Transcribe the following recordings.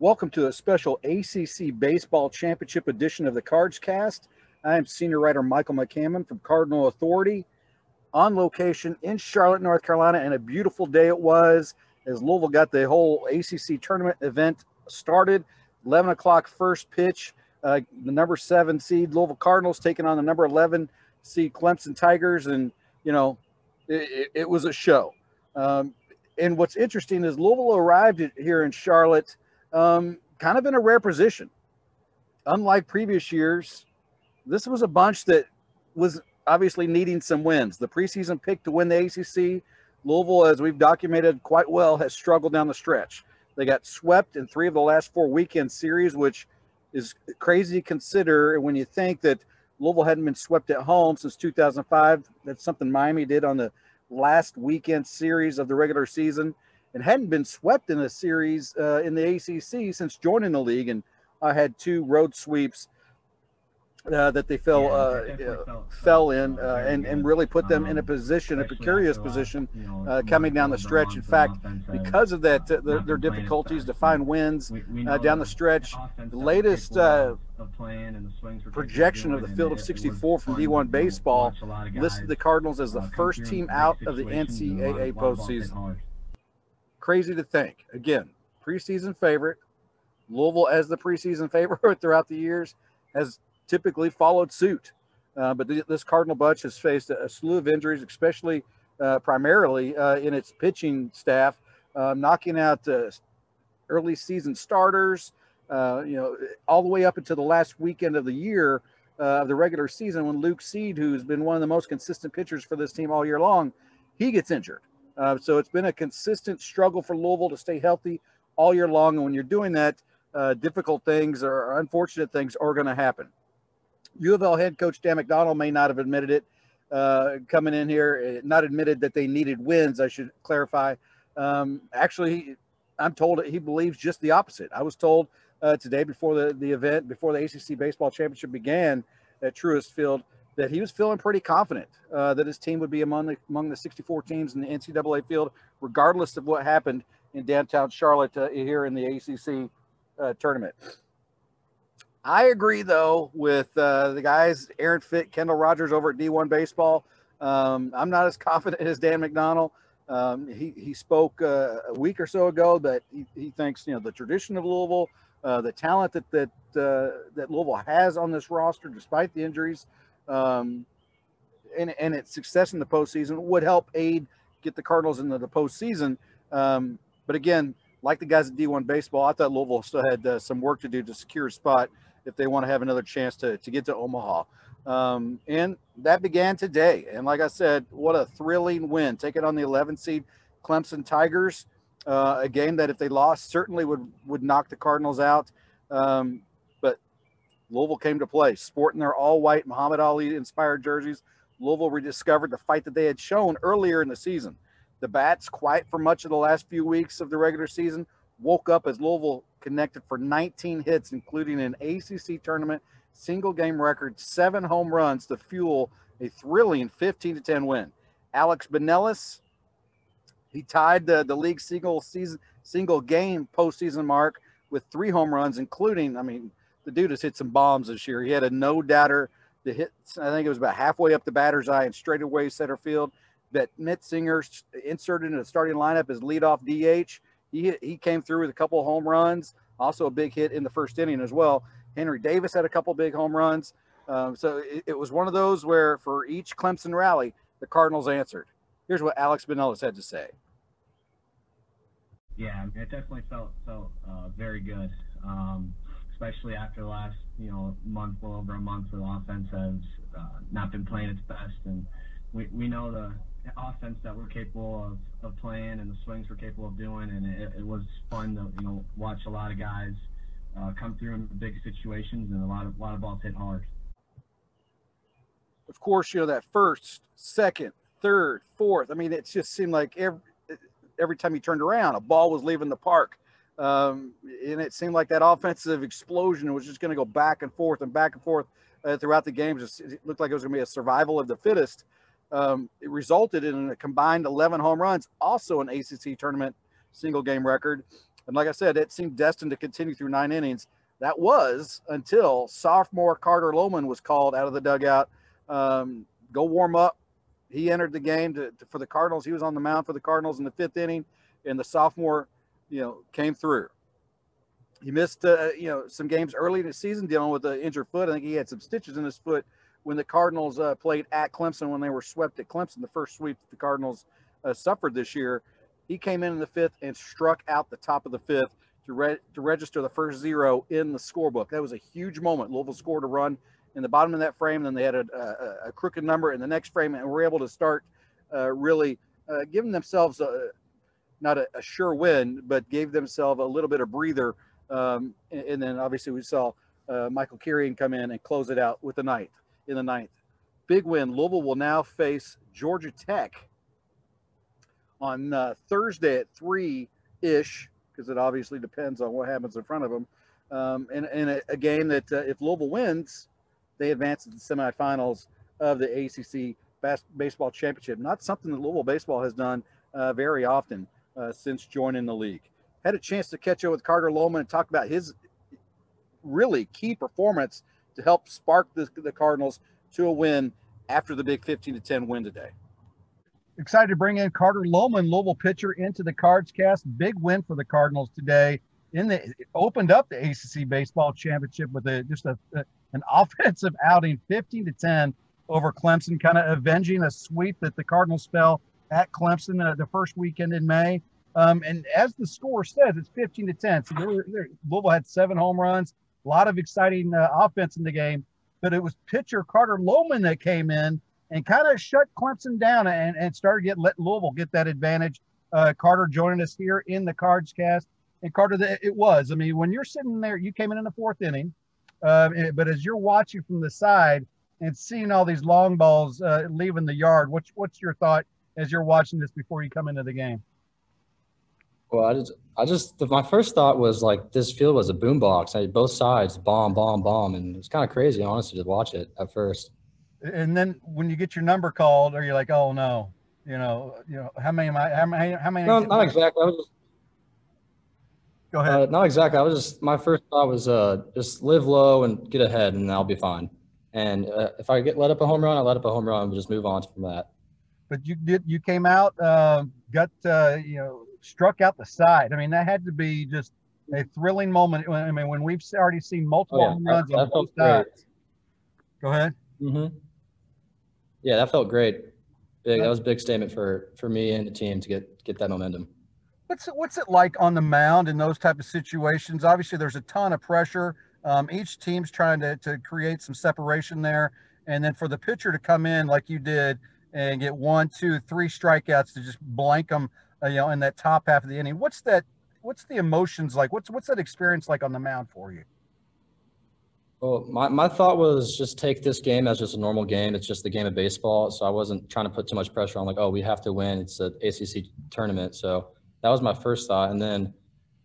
Welcome to a special ACC Baseball Championship edition of the Cards Cast. I am senior writer Michael McCammon from Cardinal Authority on location in Charlotte, North Carolina, and a beautiful day it was as Louisville got the whole ACC tournament event started. 11 o'clock first pitch. Uh, the number seven seed Louisville Cardinals taking on the number 11 seed Clemson Tigers. And, you know, it, it was a show. Um, and what's interesting is Louisville arrived here in Charlotte um, kind of in a rare position. Unlike previous years, this was a bunch that was obviously needing some wins. The preseason pick to win the ACC, Louisville, as we've documented quite well, has struggled down the stretch. They got swept in three of the last four weekend series, which is crazy to consider when you think that Louisville hadn't been swept at home since 2005. That's something Miami did on the last weekend series of the regular season and hadn't been swept in a series uh, in the ACC since joining the league. And I had two road sweeps uh, that they fell yeah, uh, felt, fell in uh, and and really put them um, in a um, position, a precarious position, you know, uh, coming down the stretch. In fact, because of that, uh, their, their difficulties to find wins we, we uh, down the stretch. The latest projection of the field of 64 from D1 Baseball listed the Cardinals as the first team out of the NCAA postseason. Crazy to think. Again, preseason favorite. Louisville as the preseason favorite throughout the years has typically followed suit. Uh, but th- this Cardinal bunch has faced a, a slew of injuries, especially uh, primarily uh, in its pitching staff, uh, knocking out uh, early season starters. Uh, you know, all the way up until the last weekend of the year of the regular season, when Luke Seed, who's been one of the most consistent pitchers for this team all year long, he gets injured. So it's been a consistent struggle for Louisville to stay healthy all year long. And when you're doing that, difficult things or unfortunate things are going to happen. U of L head coach Dan McDonnell may not have admitted it uh, coming in here, eh, not admitted that they needed wins. I should clarify. Um, actually, I'm told he believes just the opposite. I was told uh, today before the, the event, before the ACC baseball championship began at Truist Field, that he was feeling pretty confident uh, that his team would be among the among the 64 teams in the NCAA field, regardless of what happened in downtown Charlotte uh, here in the ACC uh, tournament. I agree though with uh, the guys Aaron Fitt, Kendall Rogers over at D1 Baseball. Um, I'm not as confident as Dan McDonnell. Um, he he spoke uh, a week or so ago that he, he thinks you know the tradition of Louisville, uh, the talent that that that Louisville has on this roster, despite the injuries, um, and and its success in the postseason would help aid get the Cardinals into the postseason. Um, but again, like the guys at D1 Baseball, I thought Louisville still had uh, some work to do to secure a spot if they want to have another chance to, to get to Omaha. Um, and that began today. And like I said, what a thrilling win. Taking on the 11 seed Clemson Tigers, uh, a game that if they lost certainly would would knock the Cardinals out. Um, Louisville came to play, sporting their all white Muhammad Ali inspired jerseys. Louisville rediscovered the fight that they had shown earlier in the season. The Bats, quiet for much of the last few weeks of the regular season, woke up as Louisville connected for 19 hits, including an ACC tournament single game record, seven home runs to fuel a thrilling 15 to 10 win. Alex Binelas, he tied the, the league single season single game postseason mark with three home runs, including, I mean, the dude has hit some bombs this year. He had a no doubter that hit, I think it was about halfway up the batter's eye and straight away center field. That Metzinger inserted in the starting lineup as leadoff DH he he came through with a couple home runs, also a big hit in the first inning as well. Henry Davis had a couple big home runs. Um, so it, it, was one of those where for each Clemson rally, the Cardinals answered. Here's what Alex Binelas had to say. Yeah, it definitely felt felt uh, very good, um, especially after the last you know month, well over a month, the offense has uh, not been playing its best, and we, we know the offense that we're capable of, of playing and the swings we're capable of doing, and it, it was fun to you know watch a lot of guys uh, come through in big situations and a lot of a lot of balls hit hard. Of course, you know that first, second, third, fourth. I mean, it just seemed like every every time you turned around, a ball was leaving the park. Um, and it seemed like that offensive explosion was just going to go back and forth and back and forth uh, throughout the games. It looked like it was going to be a survival of the fittest. Um, it resulted in a combined 11 home runs, also an ACC tournament single game record. And like I said, it seemed destined to continue through nine innings. That was until sophomore Carter Lohman was called out of the dugout. Um, go warm up. He entered the game to, to, for the Cardinals. He was on the mound for the Cardinals in the fifth inning, and the sophomore, you know, came through. He missed, uh, you know, some games early in the season dealing with an injured foot. I think he had some stitches in his foot when the Cardinals uh, played at Clemson when they were swept at Clemson, the first sweep that the Cardinals uh, suffered this year. He came in in the fifth and struck out the top of the fifth to, re- to register the first zero in the scorebook. That was a huge moment. Louisville scored a run in the bottom of that frame. Then they had a, a, a crooked number in the next frame and were able to start uh, really uh, giving themselves a, not a, a, sure win, but gave themselves a little bit of breather. Um, and, and, then obviously we saw uh, Michael Kirian come in and close it out with the ninth in the ninth. Big win. Louisville will now face Georgia Tech on uh, Thursday at three ish, because it obviously depends on what happens in front of them. Um, and, and a, a, game that uh, if Louisville wins, they advance to the semifinals of the ACC bas- baseball championship. Not something that Louisville baseball has done uh, very often uh, since joining the league. Had a chance to catch up with Carter Lohman and talk about his really key performance to help spark the, the Cardinals to a win after the big 15 to 10 win today. Excited to bring in Carter Lohman, Louisville pitcher, into the Cards cast. Big win for the Cardinals today. In the opened up the ACC baseball championship with a just a, a an offensive outing, 15 to 10 over Clemson, kind of avenging a sweep that the Cardinals fell at Clemson uh, the first weekend in May. Um, and as the score says, it's 15 to 10. So Louisville had seven home runs, a lot of exciting uh, offense in the game, but it was pitcher Carter Lohman that came in and kind of shut Clemson down and, and started get let Louisville get that advantage. Uh, Carter joining us here in the Cards cast. And Carter, it was. I mean, when you're sitting there, you came in in the fourth inning, uh, but as you're watching from the side and seeing all these long balls uh, leaving the yard, what's what's your thought as you're watching this before you come into the game? Well, I just, I just, my first thought was like this field was a boombox. I both sides, bomb, bomb, bomb, and it's kind of crazy, honestly, to watch it at first. And then when you get your number called, are you like, oh no, you know, you know, how many am I? How many? How many? No, not exactly. I was just. Go ahead. Uh, not exactly. I was just my first thought was uh just live low and get ahead, and I'll be fine. And uh, if I get let up a home run, I let up a home run, and just move on from that. But you did. You came out, uh, got uh, you know struck out the side. I mean, that had to be just a thrilling moment. I mean, when we've already seen multiple oh, yeah. runs on both sides. Go ahead. Mm-hmm. Yeah, that felt great. Big. That was a big statement for for me and the team to get get that momentum. What's it, what's it like on the mound in those type of situations? Obviously, there's a ton of pressure. Um, each team's trying to to create some separation there, and then for the pitcher to come in like you did and get one, two, three strikeouts to just blank them uh, you know, in that top half of the inning. What's that? What's the emotions like? What's what's that experience like on the mound for you? Well, my, my thought was just take this game as just a normal game. It's just the game of baseball. So I wasn't trying to put too much pressure on like, oh, we have to win. It's an ACC tournament. So that was my first thought. And then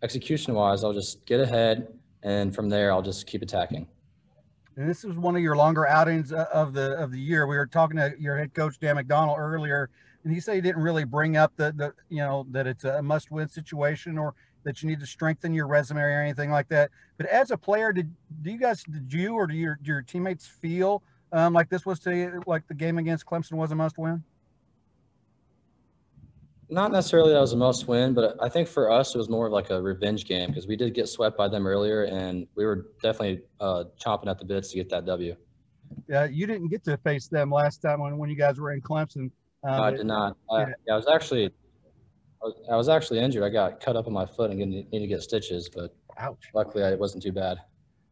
execution wise, I'll just get ahead. And from there, I'll just keep attacking. And this was one of your longer outings uh, of the of the year. We were talking to your head coach Dan McDonnell earlier, and he said he didn't really bring up the the you know that it's a must win situation or that you need to strengthen your resume or anything like that. But as a player, did do you guys did you or do your do your teammates feel um, like this was to like the game against Clemson was a must win? Not necessarily that was a must win, but I think for us it was more of like a revenge game because we did get swept by them earlier, and we were definitely uh, chomping at the bits to get that W. Yeah, you didn't get to face them last time when, when you guys were in Clemson. Um, no, I did not. I, yeah. I was actually, I was, I was, actually injured. I got cut up on my foot and need to get stitches, but ouch. Luckily, it wasn't too bad.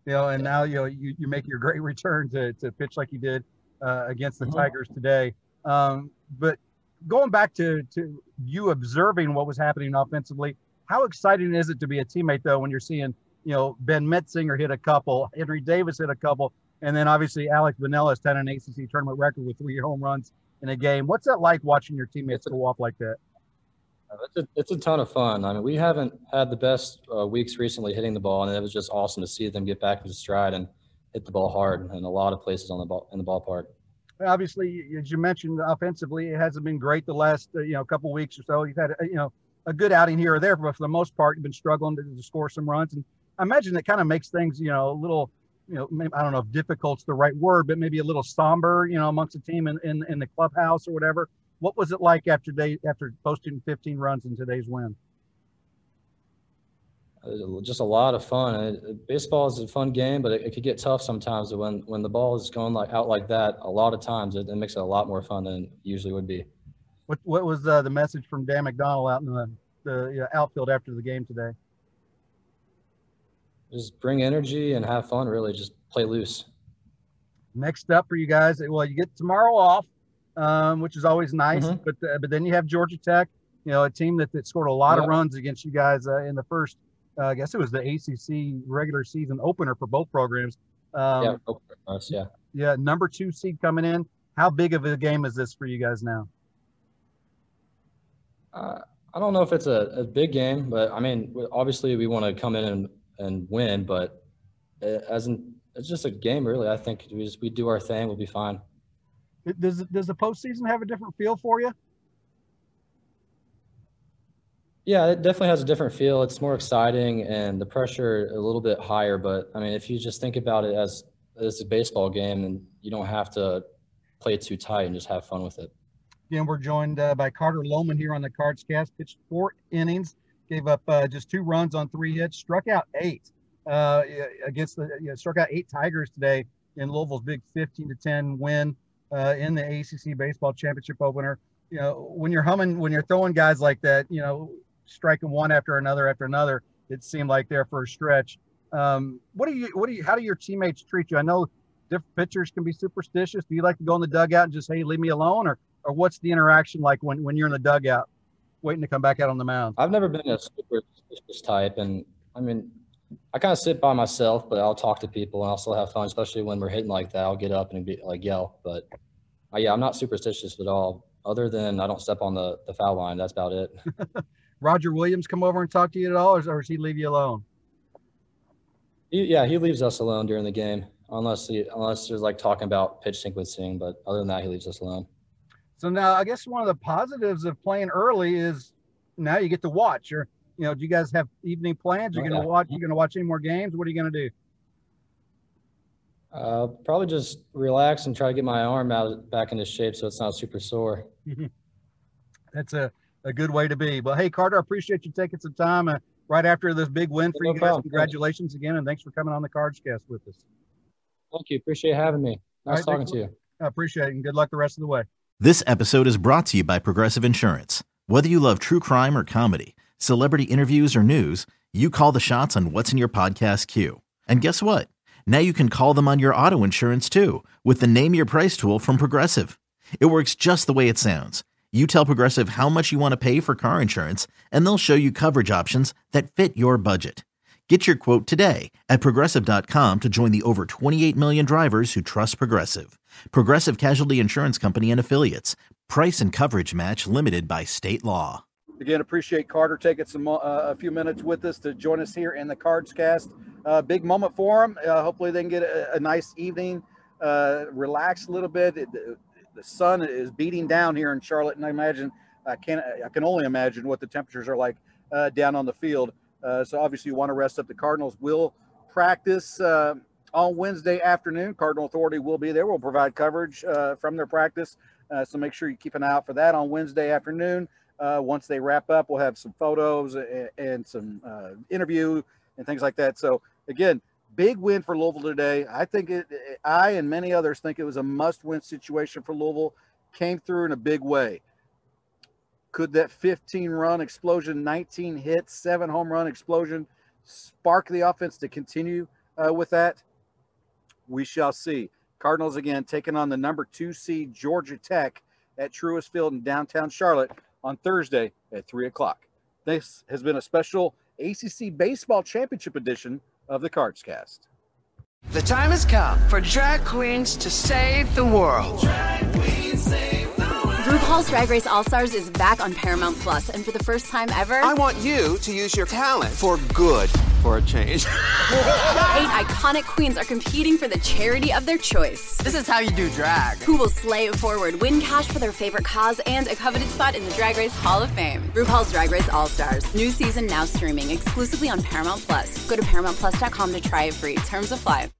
You know, and now you know you, you make your great return to, to pitch like you did uh, against the mm-hmm. Tigers today. Um, but going back to to you observing what was happening offensively, how exciting is it to be a teammate though when you're seeing you know Ben Metzinger hit a couple, Henry Davis hit a couple, and then obviously Alex Binelas had an ACC tournament record with three home runs in a game. What's that like watching your teammates go off like that? It's a, it's a ton of fun. I mean, we haven't had the best uh, weeks recently hitting the ball, and it was just awesome to see them get back into stride and hit the ball hard in a lot of places on the ball in the ballpark. Obviously, as you mentioned, offensively, it hasn't been great the last uh, you know couple weeks or so. You've had you know a good outing here or there, but for the most part, you've been struggling to, to score some runs. And I imagine that kind of makes things you know a little you know, maybe, I don't know if difficult's the right word, but maybe a little somber, you know, amongst the team in, in, in the clubhouse or whatever. What was it like after day after posting 15 runs in today's win? Uh, just a lot of fun. Baseball is a fun game, but it, it could get tough sometimes. When when the ball is going like out like that, a lot of times it, it makes it a lot more fun than usually would be. What what was uh, the message from Dan McDonnell out in the the outfield after the game today? Just bring energy and have fun. Really, just play loose. Next up for you guys, well, you get tomorrow off, um, which is always nice. Mm-hmm. But uh, but then you have Georgia Tech, you know, a team that, that scored a lot of runs against you guys uh, in the first. Uh, I guess it was the ACC regular season opener for both programs. Um, yeah, us, yeah, yeah. Number two seed coming in. How big of a game is this for you guys now? Uh, I don't know if it's a, a, big game, but I mean, obviously we want to come in and, and win, but as in, it's just a game, really. I think we just we do our thing, we'll be fine. Does does the postseason have a different feel for you? Yeah, it definitely has a different feel. It's more exciting and the pressure a little bit higher. But I mean, if you just think about it as as a baseball game, and you don't have to play too tight and just have fun with it. Again, we're joined uh, by Carter Lohman here on the Cards Cast. Pitched four innings, gave up uh, just two runs on three hits, struck out eight uh, against the you know, struck out eight Tigers today in Louisville's big 15 to 10 win uh, in the ACC baseball championship opener. You know, when you're humming, when you're throwing guys like that, you know, striking one after another after another, it seemed like there for a stretch. Um, what do you, what do you, how do your teammates treat you? I know different pitchers can be superstitious. Do you like to go in the dugout and just, hey, leave me alone, or or what's the interaction like when when you're in the dugout, waiting to come back out on the mound? I've never been a superstitious type, and I mean, I kind of sit by myself, but I'll talk to people and I'll still have fun, especially when we're hitting like that. I'll get up and be like yell, but uh, yeah, I'm not superstitious at all. Other than I don't step on the, the foul line. That's about it. Roger Williams come over and talk to you at all, or, or does he leave you alone? He, yeah, he leaves us alone during the game, unless he, unless there's like talking about pitch sequencing. But other than that, he leaves us alone. So now, I guess one of the positives of playing early is now you get to watch. Or you know, do you guys have evening plans? You're oh, going to watch? You're to watch any more games? What are you going to do? Uh, probably just relax and try to get my arm out back into shape so it's not super sore. That's a, a good way to be. But hey, Carter, I appreciate you taking some time uh, right after this big win for no you guys. Problem. Congratulations again, and thanks for coming on the Cards Cast with us. Thank you. Appreciate having me. Nice right, talking to you. I appreciate it, and good luck the rest of the way. This episode is brought to you by Progressive Insurance. Whether you love true crime or comedy, celebrity interviews or news, you call the shots on what's in your podcast queue. And guess what? Now you can call them on your auto insurance too with the Name Your Price tool from Progressive. It works just the way it sounds. You tell Progressive how much you want to pay for car insurance, and they'll show you coverage options that fit your budget. Get your quote today at progressive.com to join the over 28 million drivers who trust Progressive. Progressive Casualty Insurance Company and Affiliates. Price and coverage match limited by state law. Again, appreciate Carter taking some uh, a few minutes with us to join us here in the Cards Cast. Uh, big moment for them. Uh, hopefully, they can get a, a nice evening, uh, relax a little bit. It, the, sun is beating down here in Charlotte, and I imagine I can I can only imagine what the temperatures are like uh, down on the field. Uh, so obviously, you want to rest up. The Cardinals will practice on Wednesday afternoon. Cardinal Authority will be there. We'll provide coverage from their practice. so make sure you keep an eye out for that on Wednesday afternoon. Uh, once they wrap up, we'll have some photos and, and some uh, interview and things like that. So again, big win for Louisville today. I think it, I and many others think it was a must-win situation for Louisville. Came through in a big way. Could that 15 run explosion, 19 hits, seven home run explosion spark the offense to continue uh, with that? We shall see. Cardinals again taking on the number two seed Georgia Tech at Truist Field in downtown Charlotte on Thursday at 3 o'clock. This has been a special ACC Baseball Championship edition of the Cards Cast. The time has come for drag queens to save the world. RuPaul's Drag Race All Stars is back on Paramount Plus, and for the first time ever, I want you to use your talent for good for a change. eight iconic queens are competing for the charity of their choice. this is how you do drag. Who will slay it forward, win cash for their favorite cause, and a coveted spot in the Drag Race Hall of Fame? RuPaul's Drag Race All Stars. New season now streaming exclusively on Paramount Plus. Go to ParamountPlus.com to try it free. Terms apply.